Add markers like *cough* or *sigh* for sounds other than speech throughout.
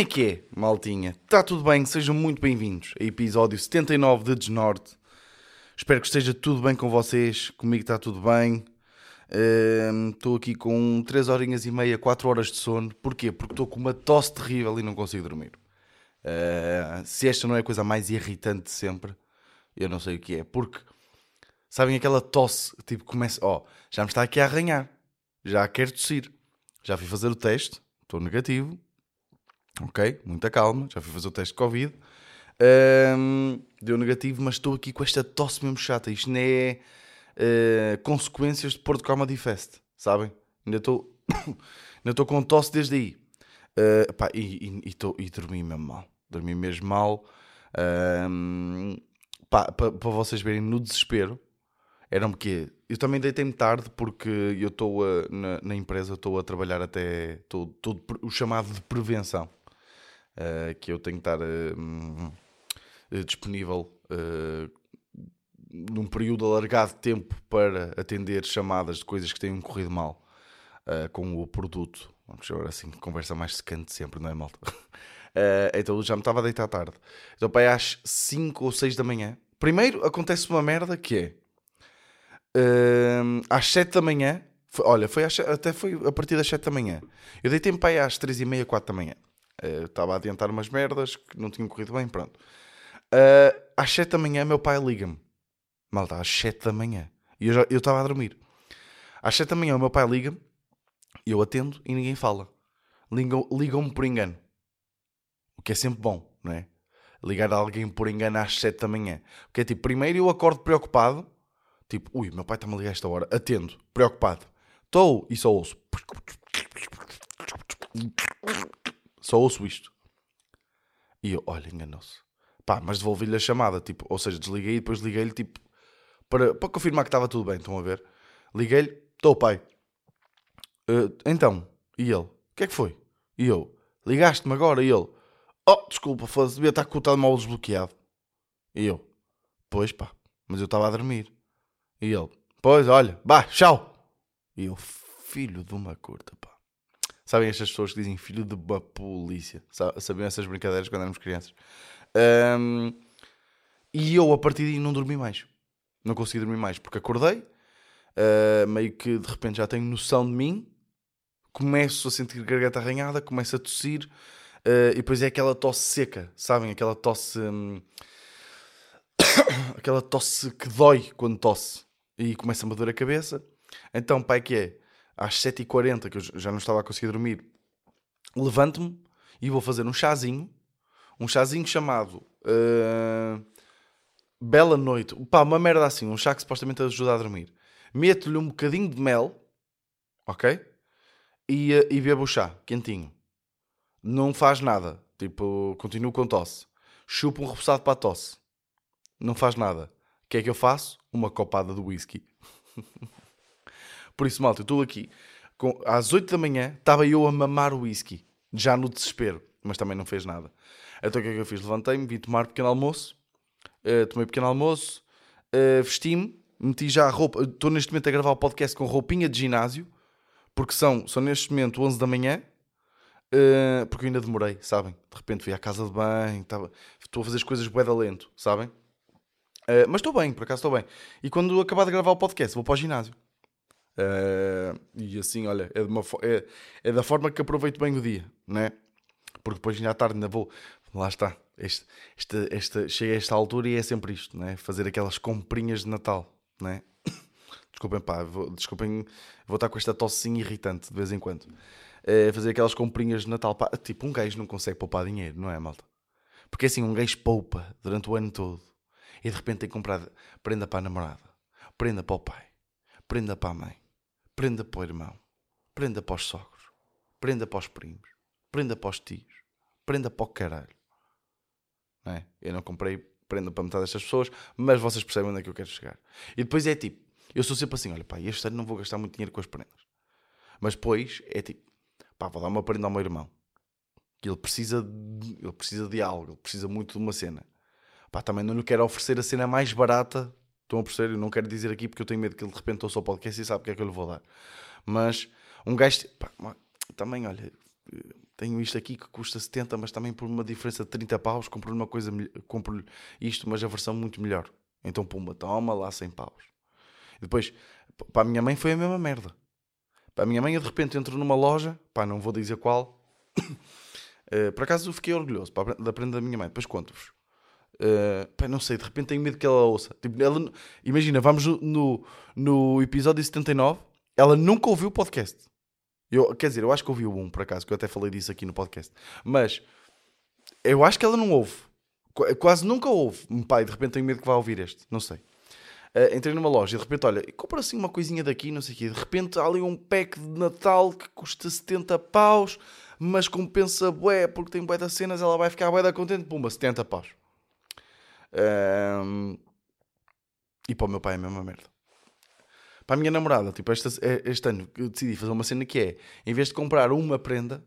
É que é, maltinha? Está tudo bem? Sejam muito bem-vindos a episódio 79 de Desnorte. Espero que esteja tudo bem com vocês. Comigo está tudo bem. Ehm, Estou aqui com 3 horinhas e meia, 4 horas de sono. Porquê? Porque estou com uma tosse terrível e não consigo dormir. Eh, se esta não é a coisa mais irritante de sempre, eu não sei o que é. Porque, sabem aquela tosse, tipo, começa... Ó, já me está aqui a arranhar. Já quero tossir. Já fui fazer o teste. Estou negativo. Ok, muita calma. Já fui fazer o teste de Covid. Ahm, deu negativo, mas estou aqui com esta tosse mesmo chata. Isto não é eh, consequências de Porto Comedy Fest, sabem? Ainda estou *coughs* ainda estou com tosse desde aí. Eh, pá, e, e, e, tô- e dormi mesmo mal. Dormi mesmo mal. Pá, para vocês verem no desespero, era-me quê? Eu também deitei-me tarde porque eu estou na, na empresa, estou a trabalhar até de pre- o chamado de prevenção. Uh, que eu tenho que estar uh, hum, disponível uh, num período alargado de tempo para atender chamadas de coisas que tenham corrido mal com o produto. Vamos agora assim, conversa mais secante sempre, não é, malta? Uh, *laughs* então já me estava a deitar tarde. Então, para aí às 5 ou 6 da manhã, primeiro acontece uma merda que é uh, às 7 da manhã. foi- olha, foi às até foi a partir das 7 da manhã. Eu deitei-me para aí às 3 e meia, 4 da manhã. Uh, Estava a adiantar umas merdas que não tinham corrido bem, pronto. Uh, às 7 da manhã, meu pai liga-me. Malta, às 7 da manhã. E eu estava a dormir. Às 7 da manhã, o meu pai liga-me, eu atendo e ninguém fala. Ligam- Ligam-me por engano. O que é sempre bom, não é? Ligar a alguém por engano às 7 da manhã. Porque é tipo, primeiro eu acordo preocupado, tipo, ui, meu pai está-me a ligar a esta hora. Atendo, preocupado. Estou e só ouço. Só ouço isto. E eu, olha, enganou-se. Pá, mas devolvi-lhe a chamada, tipo, ou seja, desliguei e depois liguei-lhe, tipo, para, para confirmar que estava tudo bem, estão a ver? Liguei-lhe, estou, pai. "Eh, então, e ele, o que é que foi? E eu, ligaste-me agora? E ele, oh, desculpa, foda-se, devia estar com o telemóvel desbloqueado. E eu, pois pá, mas eu estava a dormir. E ele, pois, olha, vá, tchau. E eu, filho de uma curta, pá. Sabem estas pessoas que dizem filho de polícia? Sa- Sabiam essas brincadeiras quando éramos crianças? Ahm, e eu, a partir daí, não dormi mais. Não consegui dormir mais, porque acordei, ah, meio que de repente já tenho noção de mim, começo a sentir garganta arranhada, começo a tossir, ah, e depois é aquela tosse seca, sabem? Aquela tosse. hum, *coughs* aquela tosse que dói quando tosse. E começa-me a doer a cabeça. Então, pai, que é? Às 7h40, que eu já não estava a conseguir dormir, levanto-me e vou fazer um chazinho. Um chazinho chamado ah, Bela Noite. Pá, uma merda assim. Um chá que supostamente ajuda a dormir. Meto-lhe um bocadinho de mel, ok? E, ah, e bebo o chá, quentinho. Não faz nada. Tipo, continuo com tosse. Chupo um repousado para a tosse. Não faz nada. O que é que eu faço? Uma copada de whisky. *laughs* Por isso, malta, eu estou aqui. Com, às 8 da manhã estava eu a mamar o whisky. Já no desespero. Mas também não fez nada. Então o que é que eu fiz? Levantei-me, vim tomar pequeno almoço. eh, tomei pequeno almoço. eh, Vesti-me. Meti já a roupa. Estou neste momento a gravar o podcast com roupinha de ginásio. Porque são, são neste momento 11 da manhã. eh, porque eu ainda demorei, sabem? De repente fui à casa de banho. Estava, estou a fazer as coisas bué da lento, sabem? Uh, mas estou bem, por acaso estou bem. E quando acabar de gravar o podcast, vou para o ginásio. Uh, e assim, olha, é, uma é- é da forma que aproveito bem o dia, né? Porque depois ainda à tarde ainda vou. Lá está. Este, esta, esta, chega a esta altura e é sempre isto, né? Fazer aquelas comprinhas de Natal, né? *coughs* Desculpem, pá, vou, desculpem, vou estar com esta tossinha irritante de vez em quando. Uh, fazer aquelas comprinhas de Natal, pá, tipo, um gajo não consegue poupar dinheiro, não é, malta? Porque assim, um gajo poupa durante o ano todo e de repente tem que comprar prenda para a namorada, prenda para o pai, prenda para a mãe, prenda para o irmão, prenda para os sogros, prenda para os primos, prenda para os tios, prenda para o caralho. Não é? Eu não comprei prenda para metade destas pessoas, mas vocês percebem onde é que eu quero chegar. E depois é tipo, eu sou sempre assim, olha pá, este ano não vou gastar muito dinheiro com as prendas. Mas depois é tipo, pá, vou dar uma prenda ao meu irmão. Que ele precisa de, ele precisa de algo, ele precisa muito de uma cena. Pá, também não lhe quero oferecer a cena mais barata. Estão a perceber? Eu não quero dizer aqui porque eu tenho medo que ele de repente ouça o podcast e sabe o que é que eu lhe vou dar. Mas um gajo. Pá, também, olha, tenho isto aqui que custa 70, mas também por uma diferença de 30 paus, compro uma coisa, compro isto, mas a versão muito melhor. Então, pumba, toma lá 100 paus. E depois, para a minha mãe foi a mesma merda. Para a minha mãe, eu de repente entro numa loja, pá, não vou dizer qual. uh, *coughs* por acaso fiquei orgulhoso da prenda da minha mãe, depois conto-vos. Uh, pá, não sei, de repente tenho medo que ela ouça. Tipo, ela, imagina, vamos no, no, episódio 79, ela nunca ouviu o podcast. Eu, quer dizer, eu acho que ouviu um, por acaso, que eu até falei disso aqui no podcast. Mas eu acho que ela não ouve. Quase nunca ouve. Pai, de repente tenho medo que vá ouvir este. Não sei. Uh, entrei numa loja e de repente, olha, compra assim uma coisinha daqui, não sei o quê. De repente há ali um pack de Natal que custa 70 paus, mas compensa bué, porque tem bué das cenas, ela vai ficar bué da contente. Pumba, 70 paus. Um, e para o meu pai é a mesma merda. Para a minha namorada, tipo, este, este ano eu decidi fazer uma cena que é, em vez de comprar uma prenda,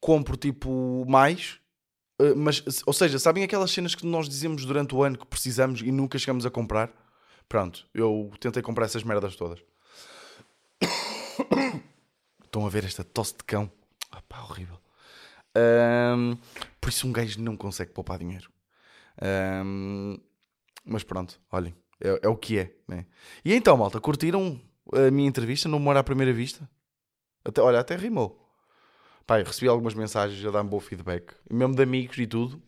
compro tipo mais. Eh, mas, ou seja, sabem aquelas cenas que nós dizemos durante o ano que precisamos e nunca chegamos a comprar? Pronto, eu tentei comprar essas merdas todas. *coughs* Estão a ver esta tosse de cão? Opa, horrível. Um, por isso um gajo não consegue poupar dinheiro. Um, mas pronto, olhem, é, é, o que é. Né? E então, malta, curtiram a minha entrevista no Humor à Primeira Vista? Até, olha, até rimou. Pai, recebi algumas mensagens a dar um bom feedback, mesmo de amigos e tudo.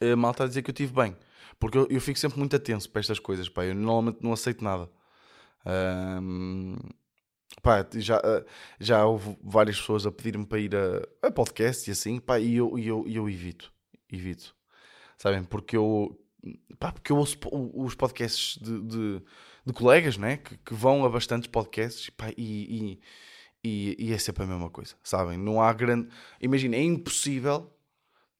A malta a dizer que eu estive bem. Porque eu, eu, fico sempre muito atenso para estas coisas, pá. Eu normalmente não aceito nada. Um, pá, já, já houve várias pessoas a pedir-me para ir a, a podcast e assim, pá, e eu, eu, eu evito. Evito sabem? Porque eu, pá, porque eu ouço os podcasts de, de, de colegas, né? Que, que, vão a bastantes podcasts pá, e, e, e, é sempre a mesma coisa, sabem? Não há grande. Imagina, é impossível,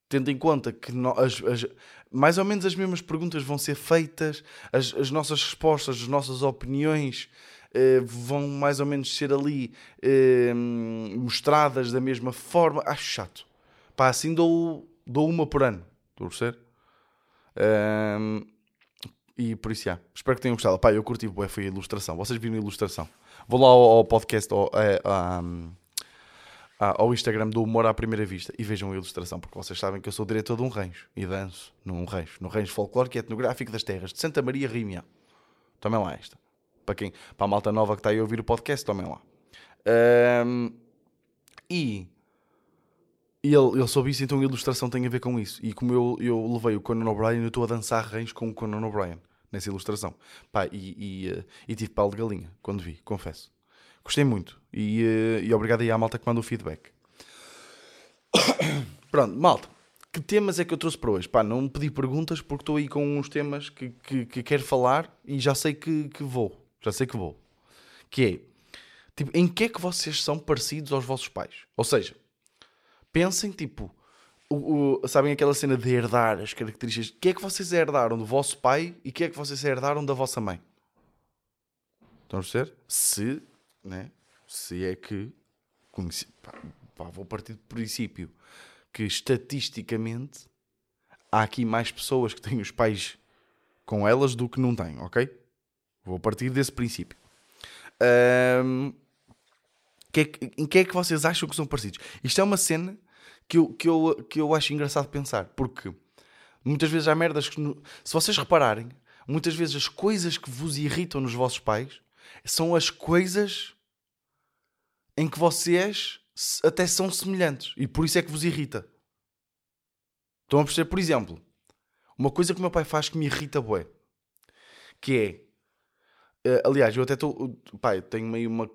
tendo em conta que no, as, as, mais ou menos as mesmas perguntas vão ser feitas, as, as nossas respostas, as nossas opiniões. Uh, vão mais ou menos ser ali uh, mostradas da mesma forma. Acho chato. Pá, assim dou, dou uma por ano. Perceber? Um, e por isso, já. Espero que tenham gostado. Pá, eu curti foi a ilustração. Vocês viram a ilustração. Vou lá ao, ao podcast, ao, ao Instagram do Humor à Primeira Vista e vejam a ilustração, porque vocês sabem que eu sou diretor de um rancho e danço num rancho, no rancho folclórico e etnográfico das terras de Santa Maria Rímia. Também lá esta. Para quem, para a malta nova que está aí a ouvir o podcast, também lá. Um, e e ele, ele soube isso, então a ilustração tem a ver com isso. E como eu, eu levei o Conan O'Brien, eu estou a dançar rãs com o Conan O'Brien nessa ilustração. Pá, e, e, uh, e tive pau de galinha quando vi, confesso. Gostei muito. E, uh, e obrigado aí à malta que manda o feedback. *coughs* Pronto, malta. Que temas é que eu trouxe para hoje? Pá, não pedi perguntas porque estou aí com uns temas que, que, que quero falar e já sei que, que vou. Já sei que vou. Que é, tipo, em que é que vocês são parecidos aos vossos pais? Ou seja, pensem, tipo, o, o, sabem aquela cena de herdar as características? O que é que vocês herdaram do vosso pai e o que é que vocês herdaram da vossa mãe? Estão a perceber? Se, né? Se é que. Conheci, pá, pá, vou partir do princípio que estatisticamente há aqui mais pessoas que têm os pais com elas do que não têm, ok? Vou partir desse princípio. Um, que é que, em que é que vocês acham que são parecidos? Isto é uma cena que eu, que eu, que eu acho engraçado pensar, porque muitas vezes há merdas que, se vocês repararem, muitas vezes as coisas que vos irritam nos vossos pais são as coisas em que vocês até são semelhantes e por isso é que vos irrita. Estão a perceber? Por exemplo, uma coisa que o meu pai faz que me irrita, bué, que é, uh, aliás, eu até estou, pai, tenho meio uma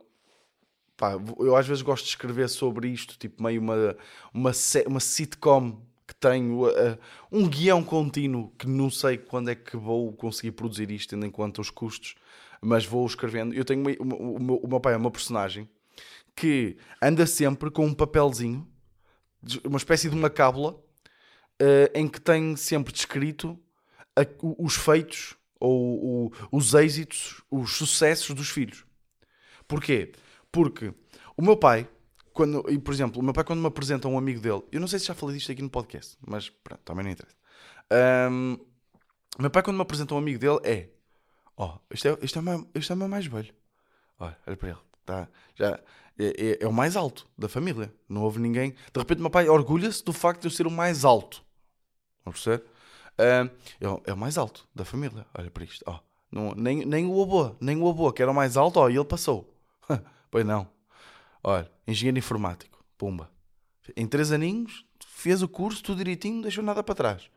pá, eu às vezes gosto de escrever sobre isto, tipo meio uma, uma, uma sitcom que tenho, uh, um guião contínuo que não sei quando é que vou conseguir produzir isto, tendo em conta os custos, mas vou escrevendo. Eu tenho uma, meu, o meu pai é uma personagem que anda sempre com um papelzinho, uma espécie de uma cábula, uh, em que tem sempre descrito a, os feitos ou os êxitos, os sucessos dos filhos. Porquê? Porque o meu pai, quando, e por exemplo, o meu pai, quando me apresenta um amigo dele, eu não sei se já falei disto aqui no podcast, mas pronto, também não interessa. Um, o meu pai, quando me apresenta um amigo dele, é: Ó, oh, este é, este, é este é o meu mais velho. Olha, olha para ele, tá, já, é, é, é o mais alto da família. Não houve ninguém. De repente, meu pai orgulha-se do facto de eu ser o mais alto. Vamos perceber? Uh, é, é, o mais alto da família. Olha para isto. Oh, não, nem, nem o avô, nem o avô, que era o mais alto, oh, e ele passou. *laughs* pois não. Olha, engenheiro informático. Pumba. Em três aninhos, fez o curso, tudo direitinho, não deixou nada para trás.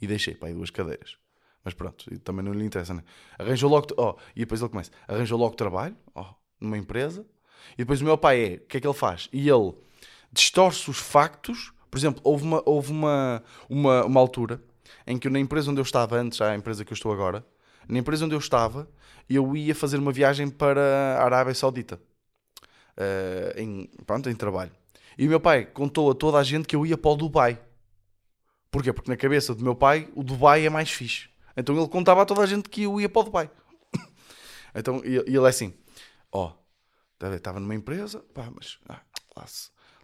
E deixei, pai, duas cadeiras. Mas pronto, também não lhe interessa, né? Arranjou logo. Oh, e depois ele começa. Arranjou logo trabalho, oh, numa empresa. E depois o meu pai é. O que é que ele faz? E ele distorce os factos. Por exemplo, houve uma, houve uma, uma, uma altura em que na empresa onde eu estava antes, a empresa que eu estou agora, na empresa onde eu estava, eu ia fazer uma viagem para a Arábia Saudita. Uh, em, pronto, em trabalho. E o meu pai contou a toda a gente que eu ia para o Dubai. Porquê? Porque na cabeça do meu pai, o Dubai é mais fixe. Então ele contava a toda a gente que eu ia para o Dubai. *laughs* então ele é assim: ó, oh, estava numa empresa, pá, mas ah, lá,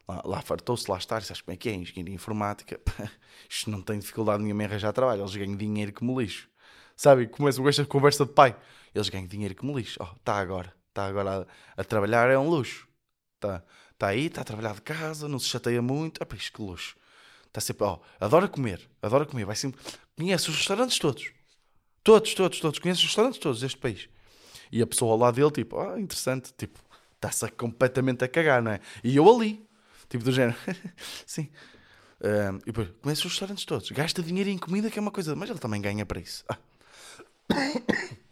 lá, lá fartou-se lá estar, sabes como é que é? Engenharia informática, pá, isto não tem dificuldade nenhuma em arranjar trabalho, eles ganham dinheiro como lixo. Sabe? Começa com esta conversa de pai, eles ganham dinheiro como lixo. Ó, oh, está agora, está agora a, a, trabalhar, é um luxo. Está tá aí, está a trabalhar de casa, não se chateia muito, ah, pá, isto que luxo. Está sempre, ó, oh, adora comer, adora comer, vai sempre, conhece os restaurantes todos. Todos, todos, todos, conhece os restaurantes todos deste país. E a pessoa ao lado dele, tipo, ah, interessante, tipo, está-se completamente a cagar, não é? E eu ali, tipo do género, *laughs* sim. Um, e depois, conhece os restaurantes todos, gasta dinheiro em comida, que é uma coisa, mas ele também ganha para isso. *coughs* Ah.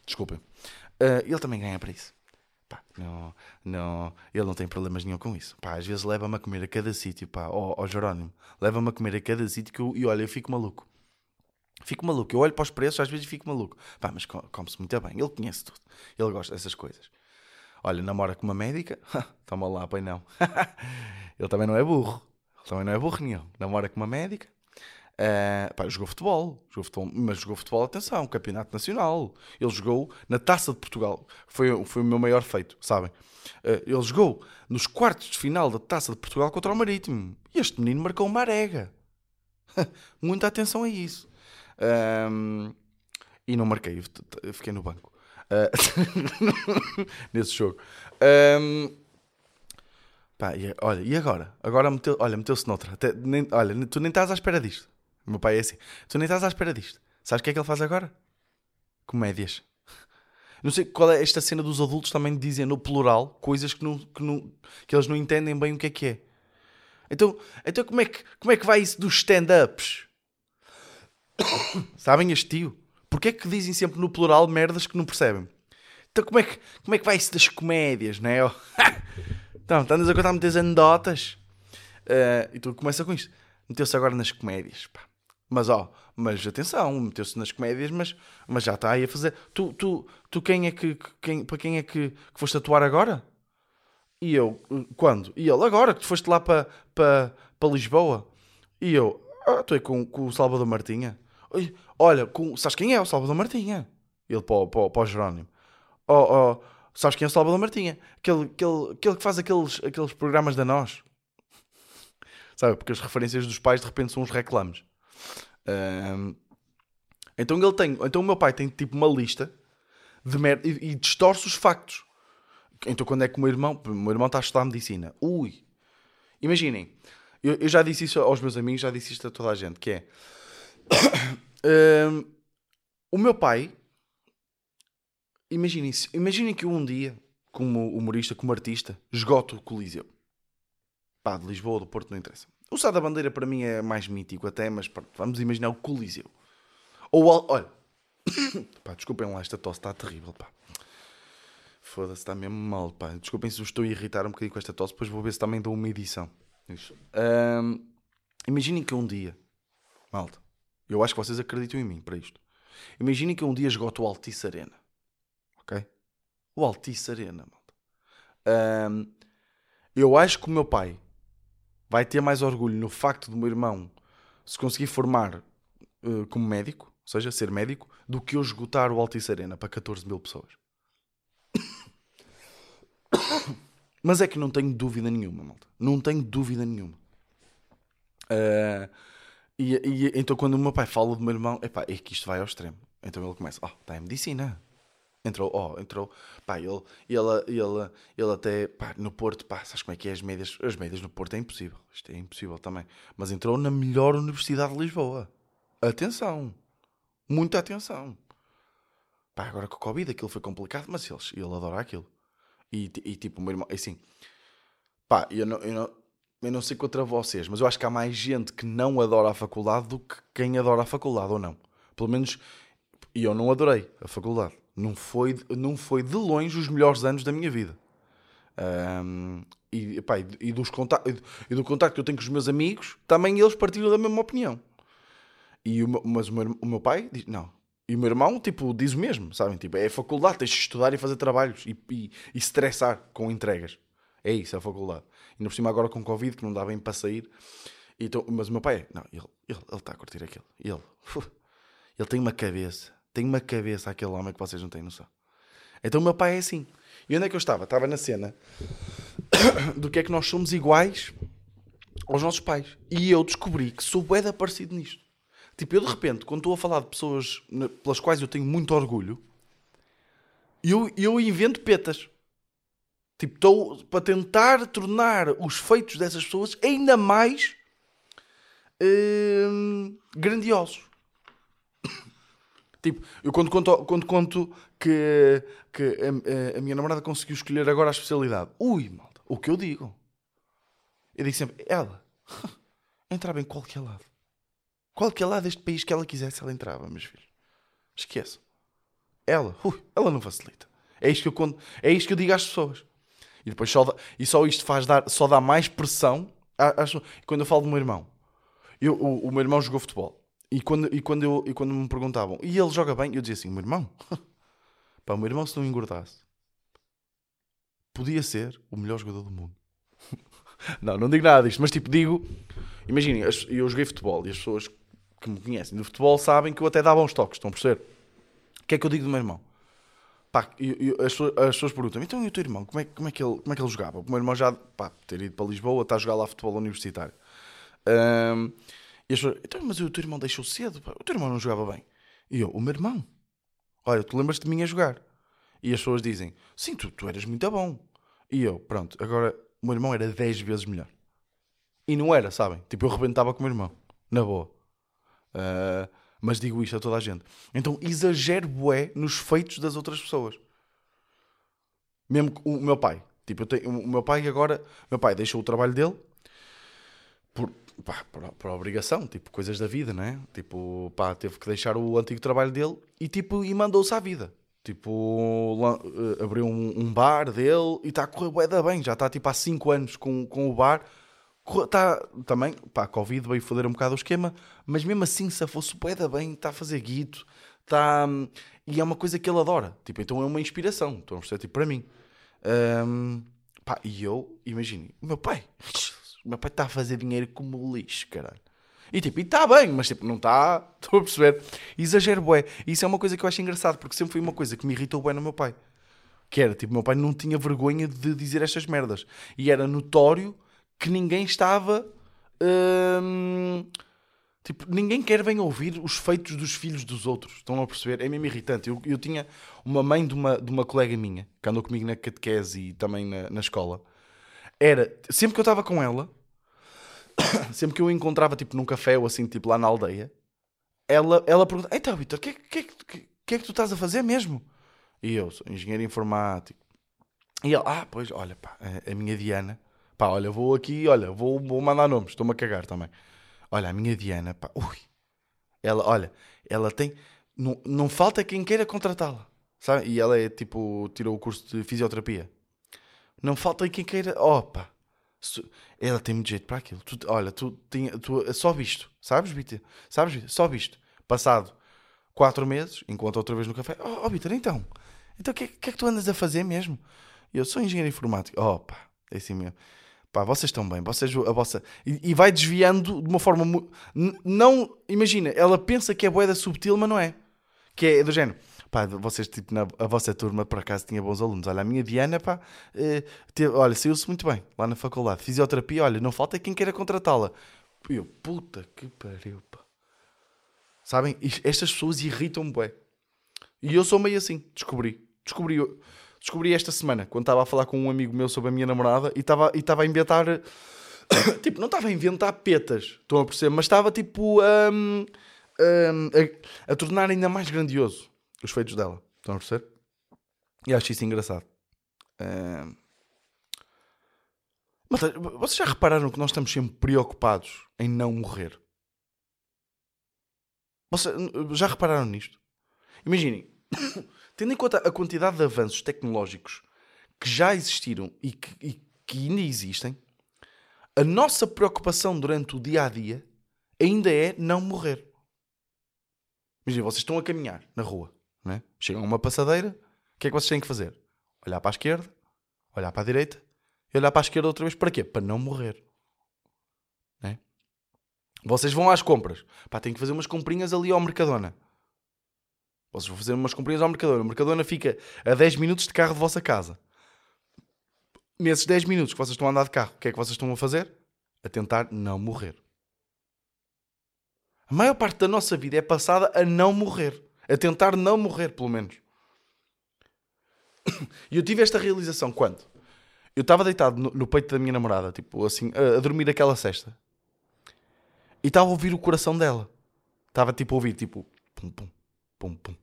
Desculpem. Uh, ele também ganha para isso. Pá, não, não, ele não tem problemas nenhum com isso. Pá, às vezes leva-me a comer a cada sítio, pá, ó, ó Jerónimo, leva-me a comer a cada sítio que eu, e olha, eu fico maluco. Fico maluco. Eu olho para os preços, às vezes fico maluco. Pá, mas come-se muito bem. Ele conhece tudo. Ele gosta dessas coisas. Olha, namora com uma médica. *laughs* Toma lá, pai não. *laughs* ele também não é burro. Ele também não é burro nenhum. Namora com uma médica. Uh, pá, jogou futebol, jogou futebol, mas jogou futebol, atenção, campeonato nacional. Ele jogou na Taça de Portugal, foi, foi o meu maior feito, sabem? Uh, ele jogou nos quartos de final da Taça de Portugal contra o Marítimo. E este menino marcou uma arega. *laughs* Muita atenção a isso. Um, e não marquei, fiquei no banco. Uh, *laughs* nesse jogo. Um, pá, e, olha, e agora? Agora meteu, olha, meteu-se noutra. Até, nem, olha, tu nem estás à espera disto. O meu pai é assim. Tu nem estás à espera disto. Sabes o que é que ele faz agora? Comédias. *laughs* Não sei qual é esta cena dos adultos também dizem no plural coisas que, não, que, não, que eles não entendem bem o que é que é. Então, então como, é que, como é que vai isso dos stand-ups? *coughs* Sabem este tio? Porquê é que dizem sempre no plural merdas que não percebem? Então como é que, como é que vai isso das comédias, não é? então, andas a contar muitas anedotas. Uh, e tu começa com isto. Meteu-se agora nas comédias. Pá. Mas ó, mas atenção, meteu-se nas comédias, mas, mas já está aí a fazer. Tu, tu, tu quem é que, quem, para quem é que, que foste atuar agora? E eu, quando? E ele, agora que tu foste lá para, para, para Lisboa. E eu, ah, estou aí com, com o Salvador Martinha. Olha, com, sabes quem é o Salvador Martinha? Ele para, para, para o Jerónimo. Oh, oh, sabes quem é o Salvador Martinha? Aquele, aquele, aquele que faz aqueles, aqueles programas da nós. Sabe? Porque as referências dos pais de repente são uns reclames. Um, então ele tem. Então o meu pai tem tipo uma lista de merda e, e distorce os factos. Então quando é que o meu irmão. O meu irmão está a estudar medicina. Ui! Imaginem, eu, eu, já disse isso aos meus amigos, já disse isto a toda a gente, que é *coughs* uh, o meu pai, imaginem imaginem que eu um dia, como humorista, como artista, esgoto o Coliseu. Pá, de Lisboa, do Porto, não interessa. O Sá da Bandeira para mim é mais mítico até, mas pá, vamos imaginar o Coliseu. Ou, olha, *coughs* pá, desculpem lá, esta tosse está terrível, pá. Foda-se, está mesmo mal, pá. Desculpem se eu estou a irritar um bocadinho com esta tosse, depois vou ver se também dou uma edição. Um, imaginem que um dia, malta, eu acho que vocês acreditam em mim para isto. Imaginem que um dia esgoto o Altice Arena. Ok? O Altice Arena, malta. Um, eu acho que o meu pai vai ter mais orgulho no facto do meu irmão se conseguir formar uh, como médico, ou seja, ser médico, do que eu esgotar o Altice Arena para 14 mil pessoas. *coughs* Mas é que não tenho dúvida nenhuma, malta. Não tenho dúvida nenhuma. Uh, e, e, então quando o meu pai fala do meu irmão, epá, é que isto vai ao extremo. Então ele começa, oh, está em medicina. Entrou, ó, entrou. Pá, ele, ele, ele, ele até, pá, no Porto, pá, sabes como é que é as médias? As médias no Porto é impossível. Isto é impossível também. Mas entrou na melhor universidade de Lisboa. Atenção. Muita atenção. Pá, agora com o Covid aquilo foi complicado, mas eles, ele adora aquilo. E, e tipo, o meu irmão, assim, pá, eu não, eu, não, eu não sei contra vocês, mas eu acho que há mais gente que não adora a faculdade do que quem adora a faculdade, ou não. Pelo menos, e eu não adorei a faculdade não foi, não foi de longe os melhores anos da minha vida. Um, e, pá, e, dos e do contacto que eu tenho com os meus amigos, também eles partilham da mesma opinião. E o mas o meu, o meu pai diz: não. E o meu irmão, tipo, diz o mesmo, sabem? Tipo, é faculdade, tens de estudar e fazer trabalhos e, e, e com entregas. É isso, é a faculdade. E por cima agora com Covid, que não dá bem para sair. Então, mas o meu pai, não, ele está ele, ele a curtir aquilo. Ele, *laughs* ele tem uma cabeça tem uma cabeça aquele homem que vocês não têm noção. Então o meu pai é assim. E onde é que eu estava? Estava na cena *coughs* do que é que nós somos iguais aos nossos pais. E eu descobri que sou bué parecido nisto. Tipo, eu de repente, quando estou a falar de pessoas pelas quais eu tenho muito orgulho, eu, eu invento petas. Tipo, estou para tentar tornar os feitos dessas pessoas ainda mais hum, grandiosos. Tipo, eu quando conto, quando conto que, que a, a, minha namorada conseguiu escolher agora a especialidade, ui, malta, o que eu digo? Eu digo sempre, ela *laughs* entrava em qualquer lado. Qualquer lado deste país que ela quisesse, ela entrava, meus filhos. Esqueça. Ela, ui, ela não facilita. É isto que eu conto, é isto que eu digo às pessoas. E depois só, dá, e só isto faz dar, só dá mais pressão às, quando eu falo do meu irmão. Eu, o, o meu irmão jogou futebol. E quando, e, quando eu, e quando me perguntavam, e ele joga bem? Eu dizia assim: meu irmão, *laughs* pá, o meu irmão, se não engordasse, podia ser o melhor jogador do mundo. *laughs* não, não digo nada disto, mas tipo, digo, imaginem, eu joguei futebol e as pessoas que me conhecem do futebol sabem que eu até dava uns toques, estão a perceber? O que é que eu digo do meu irmão? Pá, eu, eu, as, pessoas, as pessoas perguntam então e o teu irmão, como é, como, é que ele, como é que ele jogava? O meu irmão já, pá, ter ido para Lisboa, está a jogar lá futebol universitário. Um, e as pessoas, então, mas o teu irmão deixou cedo, pá. o teu irmão não jogava bem. E eu, o meu irmão, olha, tu lembras de mim a jogar? E as pessoas dizem, sim, tu, tu eras muito bom. E eu, pronto, agora o meu irmão era 10 vezes melhor. E não era, sabem? Tipo, eu rebentava com o meu irmão, na boa. Uh, mas digo isto a toda a gente. Então exagero bué nos feitos das outras pessoas. Mesmo o meu pai. Tipo, eu tenho, o meu pai agora, meu pai deixou o trabalho dele por, pá, por, por, obrigação, tipo, coisas da vida, né? Tipo, pá, teve que deixar o antigo trabalho dele e, tipo, e mandou-se à vida. Tipo, uh, abriu um, um, bar dele e está a correr bué bem. Já está, tipo, há 5 anos com, com o bar. Está também, pá, Covid veio foder um bocado o esquema, mas mesmo assim, se fosse bué bem, está a fazer guito, está... E é uma coisa que ele adora. Tipo, então é uma inspiração. Estão a perceber? Tipo, para mim. Um, pá, e eu, imagine, o meu pai o meu pai está a fazer dinheiro como lixo, caralho. E tipo, e está bem, mas tipo, não está. *laughs* Estou a perceber. Exagero, bué. E isso é uma coisa que eu acho engraçado, porque sempre foi uma coisa que me irritou bué no meu pai. Que era, tipo, meu pai não tinha vergonha de dizer estas merdas. E era notório que ninguém estava. Hum, tipo, ninguém quer bem ouvir os feitos dos filhos dos outros. Estão a perceber? É mesmo irritante. Eu, eu tinha uma mãe de uma, de uma colega minha que andou comigo na catequese e também na, na escola era, sempre que eu estava com ela, *coughs* sempre que eu a encontrava tipo num café ou assim, tipo lá na aldeia, ela, ela pergunta: Então, Vitor, o que, que, que, que é que tu estás a fazer mesmo? E eu sou engenheiro informático. E ela, ah, pois, olha, pá, a minha Diana, pá, olha, vou aqui, olha, vou, vou mandar nomes, estou-me a cagar também. Olha, a minha Diana, pá, ui, ela, olha, ela tem, não, não falta quem queira contratá-la, sabe? E ela é tipo, tirou o curso de fisioterapia. Não falta quem queira. Opa! Ela tem muito jeito para aquilo. Tu, olha, tu, tinha, tu só visto, sabes, Vitor? Sabes, só visto. Passado quatro meses, enquanto outra vez no café. Oh, oh Vitor, então, então o que, que, é que tu andas a fazer mesmo? Eu sou engenheiro informático. Opa, é assim mesmo. Pá, vocês estão bem, vocês, a vossa. E, e vai desviando de uma forma. Não. Imagina, ela pensa que é boeda subtil, mas não é. Que é do género pá, vocês, tipo, na, a vossa turma, por acaso, tinha bons alunos. Olha, a minha Diana, pá, eh, teve, olha, saiu-se muito bem lá na faculdade. Fisioterapia, olha, não falta quem queira contratá-la. Eu, puta que pariu, pá. Sabem? Estas pessoas irritam-me, bué. E eu sou meio assim, descobri. Descobri, descobri esta semana, quando estava a falar com um amigo meu sobre a minha namorada e estava e estava a inventar. *coughs* tipo, não estava a inventar petas, estão a perceber, mas estava tipo hum, hum, a, a tornar ainda mais grandioso os feitos dela. Estão a perceber? E acho isso engraçado. Mas vocês já repararam que nós estamos sempre preocupados em não morrer? Vocês já repararam nisto? Imaginem, *coughs* tendo em conta a quantidade de avanços tecnológicos que já existiram e que, e que ainda existem, a nossa preocupação durante o dia a dia ainda é não morrer. Imaginem, vocês estão a caminhar na rua, não é? chegam a uma passadeira, o que é que vocês têm que fazer? Olhar para a esquerda, olhar para a direita e olhar para a esquerda outra vez. Para quê? Para não morrer. Né? Vocês vão às compras. Pá, têm que fazer umas comprinhas ali ao Mercadona. Vocês vão fazer umas comprinhas ao Mercadona. O Mercadona fica a 10 minutos de carro de vossa casa. Nesses 10 minutos que vocês estão a andar de carro, o que é que vocês estão a fazer? A tentar não morrer. A maior parte da nossa vida é passada a não morrer. A tentar não morrer, pelo menos. E eu tive esta realização quando? Eu estava deitado no, no, peito da minha namorada, tipo assim, a, a dormir aquela cesta. E estava a ouvir o coração dela. Estava tipo a ouvir, tipo, pum, pum, pum, pum,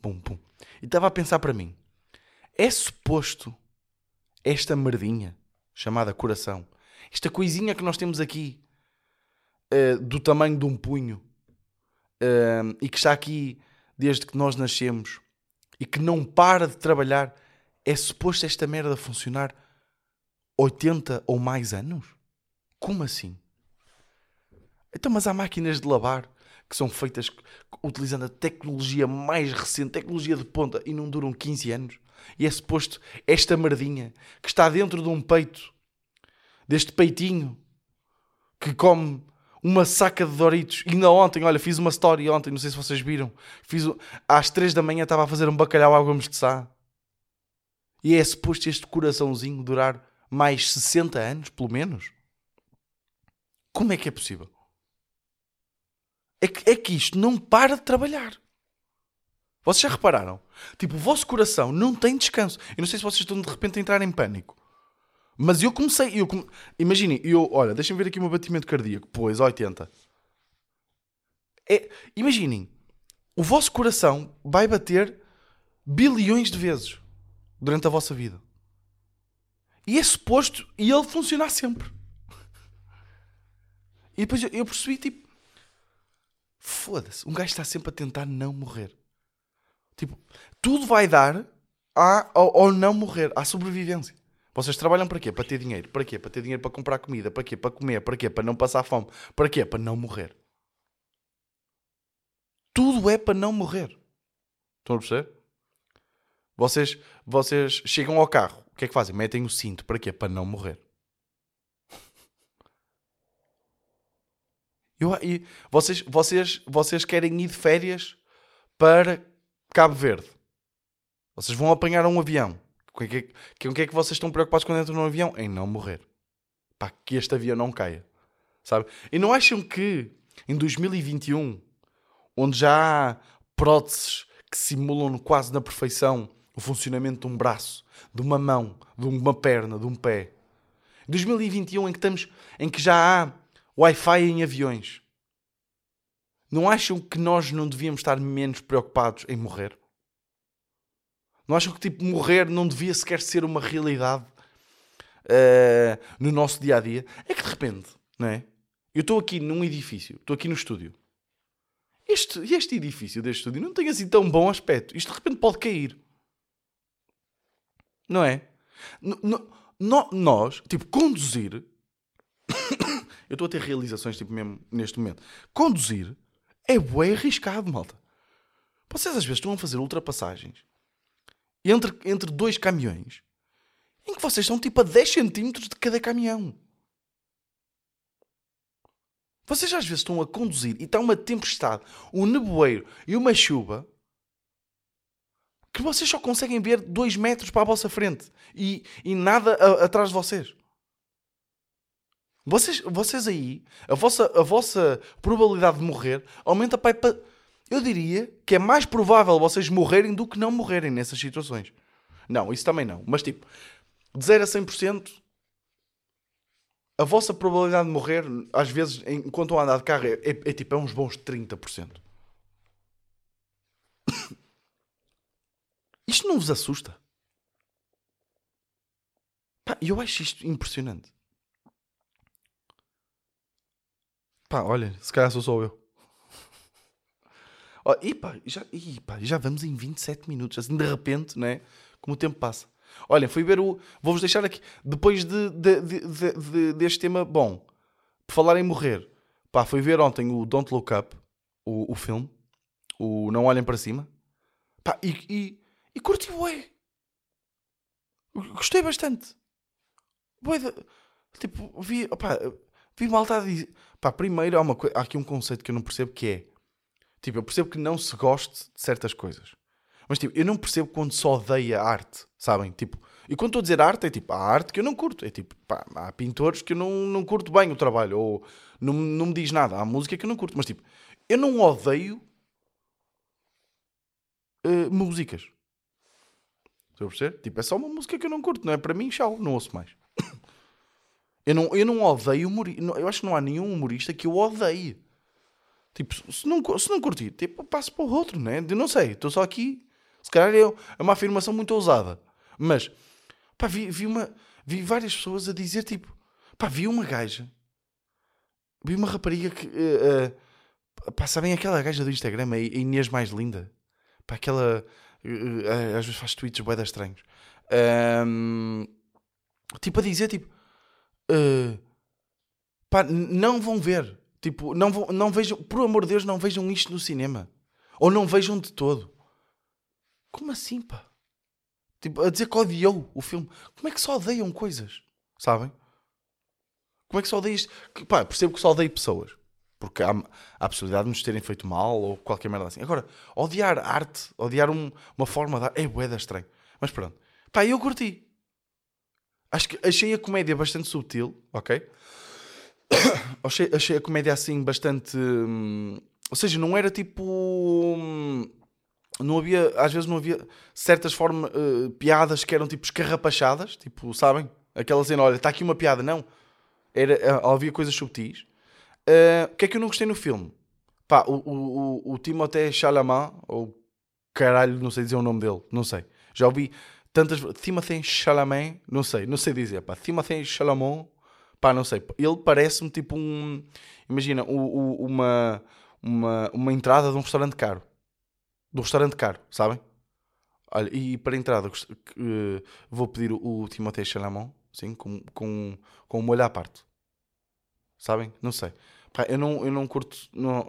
pum, pum. E estava a pensar para mim: é suposto esta merdinha chamada coração, esta coisinha que nós temos aqui, uh, do tamanho de um punho, uh, e que está aqui desde que nós nascemos, e que não para de trabalhar, é suposto esta merda funcionar 80 ou mais anos? Como assim? Então, mas há máquinas de lavar que são feitas utilizando a tecnologia mais recente, tecnologia de ponta, e não duram 15 anos. E é suposto esta merdinha que está dentro de um peito, deste peitinho, que come uma saca de Doritos. E ainda ontem, olha, fiz uma story ontem, não sei se vocês viram. Fiz, às 3 da manhã estava a fazer um bacalhau à gomes de sá. E é suposto este coraçãozinho durar mais 60 anos, pelo menos? Como é que é possível? É que, é que isto não para de trabalhar. Vocês já repararam? Tipo, o vosso coração não tem descanso. Eu não sei se vocês estão de repente a entrar em pânico. Mas eu comecei. Eu come... Imaginem, eu, olha, deixem-me ver aqui o meu batimento cardíaco. Pois, 80. É, imaginem, o vosso coração vai bater bilhões de vezes durante a vossa vida. E é suposto e ele funcionar sempre. E depois eu, eu percebi, tipo, foda-se, um gajo está sempre a tentar não morrer. Tipo, tudo vai dar a, ao, ao não morrer, à sobrevivência. Vocês trabalham para quê? Para ter dinheiro. Para quê? Para ter dinheiro para comprar comida. Para quê? Para comer. Para quê? Para não passar fome. Para quê? Para não morrer. Tudo é para não morrer. Estão a perceber? Vocês, vocês chegam ao carro. O que é que fazem? Metem o cinto. Para quê? Para não morrer. Eu, e vocês, vocês, vocês querem ir de férias para Cabo Verde. Vocês vão apanhar um avião. Com o que, que, que é que vocês estão preocupados quando entram no avião? Em não morrer. Pá, que este avião não caia. Sabe? E não acham que em 2021, onde já há próteses que simulam quase na perfeição o funcionamento de um braço, de uma mão, de uma perna, de um pé. 2021 em que estamos, em que já há Wi-Fi em aviões. Não acham que nós não devíamos estar menos preocupados em morrer? Não acham que tipo morrer não devia sequer ser uma realidade uh, no nosso dia a dia? É que de repente, não é? Eu estou aqui num edifício, estou aqui no estúdio. Este, este edifício deste estúdio não tem assim tão bom aspecto. Isto de repente pode cair. Não é? No, no, nós, tipo, conduzir. *coughs* eu estou a ter realizações, tipo, mesmo neste momento. Conduzir é bem arriscado, malta. Vocês às vezes estão a fazer ultrapassagens entre, entre dois caminhões em que vocês estão tipo a 10 centímetros de cada caminhão. Vocês às vezes estão a conduzir e está uma tempestade, um nevoeiro e uma chuva que vocês só conseguem ver 2 metros para a vossa frente e, e nada a, atrás de vocês. Vocês, vocês aí, a vossa, a vossa probabilidade de morrer aumenta para, para. Eu diria que é mais provável vocês morrerem do que não morrerem nessas situações. Não, isso também não. Mas tipo, de 0 a 100%, a vossa probabilidade de morrer, às vezes, enquanto a andar de carro, é, é, é tipo, é uns bons 30%. *coughs* Isto não vos assusta? Pá, eu acho isto impressionante. Pá, olha, se calhar sou só eu. Oh, e pá, já, e pá, já vamos em 27 minutos, assim de repente, né? Como o tempo passa. Olhem, fui ver o. Vou-vos deixar aqui. Depois de, de, de, de, deste tema, bom, por falar em morrer, pá, fui ver ontem o Don't Look Up, o, o filme, o Não Olhem para Cima, pá, e, e, e curti, ué. Gostei bastante. Bué tipo, vi, opá, vi malta. Pá, primeiro há, uma, há aqui um conceito que eu não percebo que é Tipo, eu percebo que não se goste de certas coisas. Mas, tipo, eu não percebo quando se odeia arte, sabem? Tipo, e quando estou a dizer arte, é tipo, há arte que eu não curto. É tipo, pá, há pintores que eu não, não curto bem o trabalho. Ou não, não me diz nada. Há música que eu não curto. Mas, tipo, eu não odeio uh, músicas. Estou a perceber? Tipo, é só uma música que eu não curto. Não é para mim, tchau, não ouço mais. *coughs* eu, não, eu não odeio humorista. Eu acho que não há nenhum humorista que eu odeie. Tipo, se não, se não curtir, tipo, passo para o outro, né? Eu não sei, estou só aqui. Se calhar é, é uma afirmação muito ousada. Mas, pá, vi, vi, uma, vi várias pessoas a dizer, tipo, pá, vi uma gaja. Vi uma rapariga que. Uh, uh, pá, sabem aquela gaja do Instagram, a Inês mais linda? Pá, aquela. Uh, às vezes faz tweets boedas estranhos. Um, tipo, a dizer, tipo. Uh, pá, não vão ver. Tipo, não, não vejam, por amor de Deus, não vejam isto no cinema. Ou não vejam de todo. Como assim, pá? Tipo, a dizer que odiou o filme. Como é que só odeiam coisas? Sabem? Como é que só odeiam isto? Que, pá, percebo que só odeio pessoas. Porque há, há a possibilidade de nos terem feito mal ou qualquer merda assim. Agora, odiar arte, odiar um, uma forma de arte, é boeda estranho. Mas pronto. Pá, eu curti. Acho que achei a comédia bastante subtil, ok? *coughs* achei, achei a comédia assim bastante. Hum, ou seja, não era tipo. Hum, não havia, às vezes não havia certas formas, uh, piadas que eram tipo escarrapachadas, tipo, sabem? Aquela cena, olha, está aqui uma piada, não. Era, eh, havia coisas subtis. Uh, o que é que eu não gostei no filme? Pá, o, o, o, o Timothée Chalamet, ou caralho, não sei dizer o nome dele, não sei. Já ouvi tantas. Timothée Chalamet, não sei, não sei dizer, pá. Timothée Chalamet, Pá, não sei. Ele parece-me tipo um. Imagina, o, uma, uma, uma entrada de um restaurante caro. De um restaurante caro, sabem? Olha, e para a entrada uh, vou pedir o, o Timothée Chalamet, sim, com, com, com um molho à parte. Sabem? Não sei. Pá, eu não, eu não curto, não,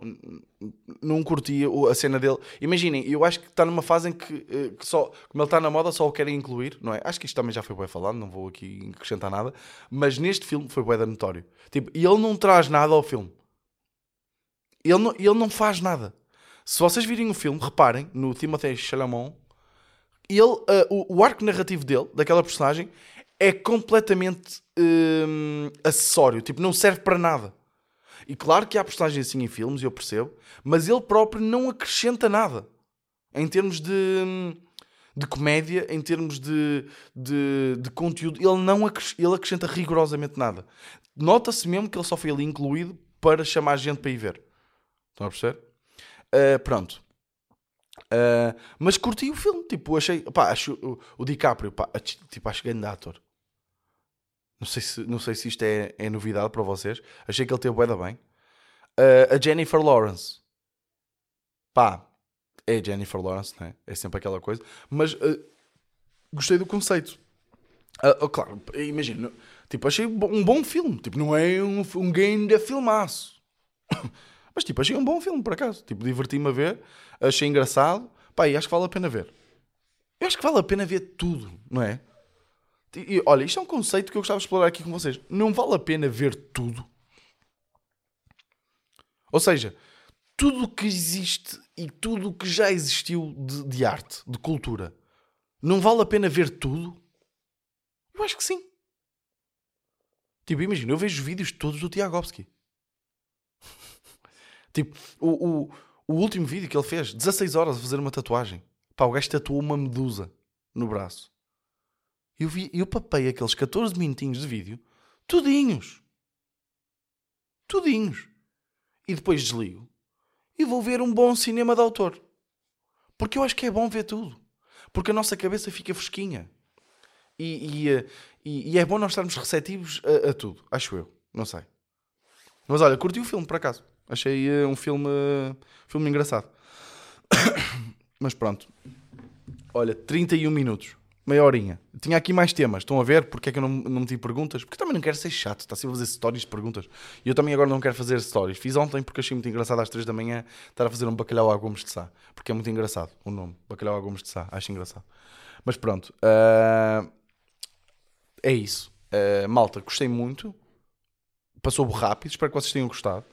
não curtia a cena dele. Imaginem, eu acho que está numa fase em que, eh, que, só, como ele está na moda, só o querem incluir, não é? Acho que isto também já foi bem falado, não vou aqui acrescentar nada, mas neste filme foi bem notório. Tipo, e ele não traz nada ao filme. Ele não, ele não faz nada. Se vocês virem o filme, reparem no Timothée Chalamet, ele, uh, o, o, arco narrativo dele, daquela personagem, é completamente uh, acessório. Tipo, não serve para nada. E claro que há personagens assim em filmes, eu percebo, mas ele próprio não acrescenta nada. Em termos de, de comédia, em termos de, de, de conteúdo, ele não ele acrescenta rigorosamente nada. Nota-se mesmo que ele só foi ali incluído para chamar gente para ir ver. Estão a perceber? Uh, pronto. Uh, mas curti o filme, tipo, achei, pá, acho o, o DiCaprio, pá, tipo, acho grande ator. Não sei se, não sei se isto é, é novidade para vocês. Achei que ele teve bué bem. Uh, a Jennifer Lawrence. Pá, é Jennifer Lawrence, né? É sempre aquela coisa. Mas uh, gostei do conceito. Uh, claro, imagina. Tipo, achei um bom filme. Tipo, não é um, um game de filmaço. *coughs* Mas, tipo, achei um bom filme, por acaso. Tipo, diverti-me a ver. Achei engraçado. Pá, e acho que vale a pena ver. Eu acho que vale a pena ver tudo, não é? E, olha, isto é um conceito que eu gostava de explorar aqui com vocês. Não vale a pena ver tudo. Ou seja, tudo o que existe e tudo o que já existiu de, de, arte, de cultura, não vale a pena ver tudo? Eu acho que sim. Tipo, imagina, eu vejo vídeos todos do Tiagovski. *laughs* tipo, o, o, o último vídeo que ele fez, 16 horas a fazer uma tatuagem. Pá, o gajo tatuou uma medusa no braço. Eu, vi, eu papei aqueles 14 minutinhos de vídeo, tudinhos. Tudinhos. E depois desligo. E vou ver um bom cinema de autor. Porque eu acho que é bom ver tudo. Porque a nossa cabeça fica fresquinha. E, e, eh, e, e é bom nós estarmos receptivos a, a, tudo. Acho eu. Não sei. Mas olha, curti o filme, por acaso. Achei uh, um filme, uh, filme engraçado. *coughs* Mas pronto. Olha, 31 minutos meia horinha. Tinha aqui mais temas. Estão a ver porque é que eu não, não meti perguntas? Porque também não quero ser chato. Está sempre a fazer stories de perguntas. E eu também agora não quero fazer stories. Fiz ontem porque achei muito engraçado às 3 da manhã estar a fazer um bacalhau a gomes de sá. Porque é muito engraçado o nome. Bacalhau a gomes de sá. Acho engraçado. Mas pronto. Uh... É isso. Uh, malta, gostei muito. Passou rápido. Espero que vocês tenham gostado.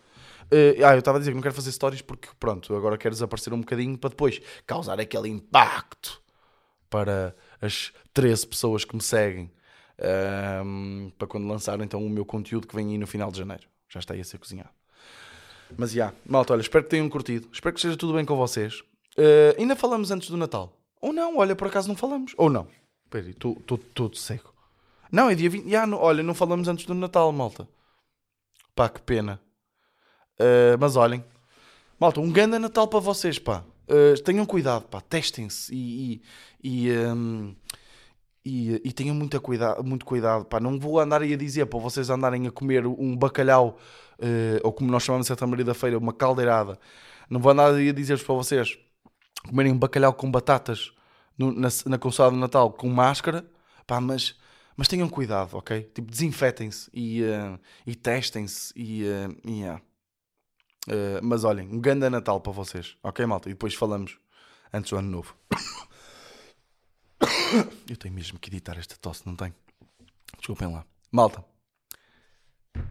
Uh, ah, eu estava a dizer que não quero fazer stories porque, pronto, agora quero desaparecer um bocadinho para depois causar aquele impacto para as 13 pessoas que me seguem um, para quando lançar então o meu conteúdo que vem aí no final de janeiro. Já está aí a ser cozinhado. Mas já, yeah, malta, olha, espero que tenham curtido. Espero que esteja tudo bem com vocês. Uh, ainda falamos antes do Natal. Ou não, olha, por acaso não falamos. Ou não. Espera aí, estou todo seco. Não, é dia 20. Yeah, olha, não falamos antes do Natal, malta. Pá, que pena. Uh, mas olhem, malta, um grande Natal para vocês, pá. Uh, tenham cuidado, pá, testem-se e, e, e, um, e, e, tenham muita cuidado, muito cuidado, pá. Não vou andar aí a dizer para vocês andarem a comer um bacalhau, uh, ou como nós chamamos em Santa Maria da Feira, uma caldeirada. Não vou andar aí a dizer para vocês comerem um bacalhau com batatas no, na, na consoada de Natal com máscara, pá, mas, mas tenham cuidado, ok? Tipo, desinfetem-se e, uh, e testem-se e, uh, yeah. Uh, mas olhem, um grande Natal para vocês, ok, malta? E depois falamos antes do ano novo. *coughs* Eu tenho mesmo que editar esta tosse, não tenho? Desculpem lá. Malta,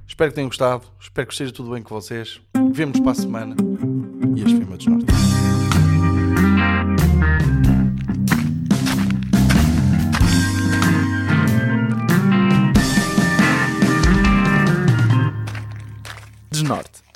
espero que tenham gostado, espero que esteja tudo bem com vocês. Vemos para a semana e este foi o meu desnorte. Desnorte.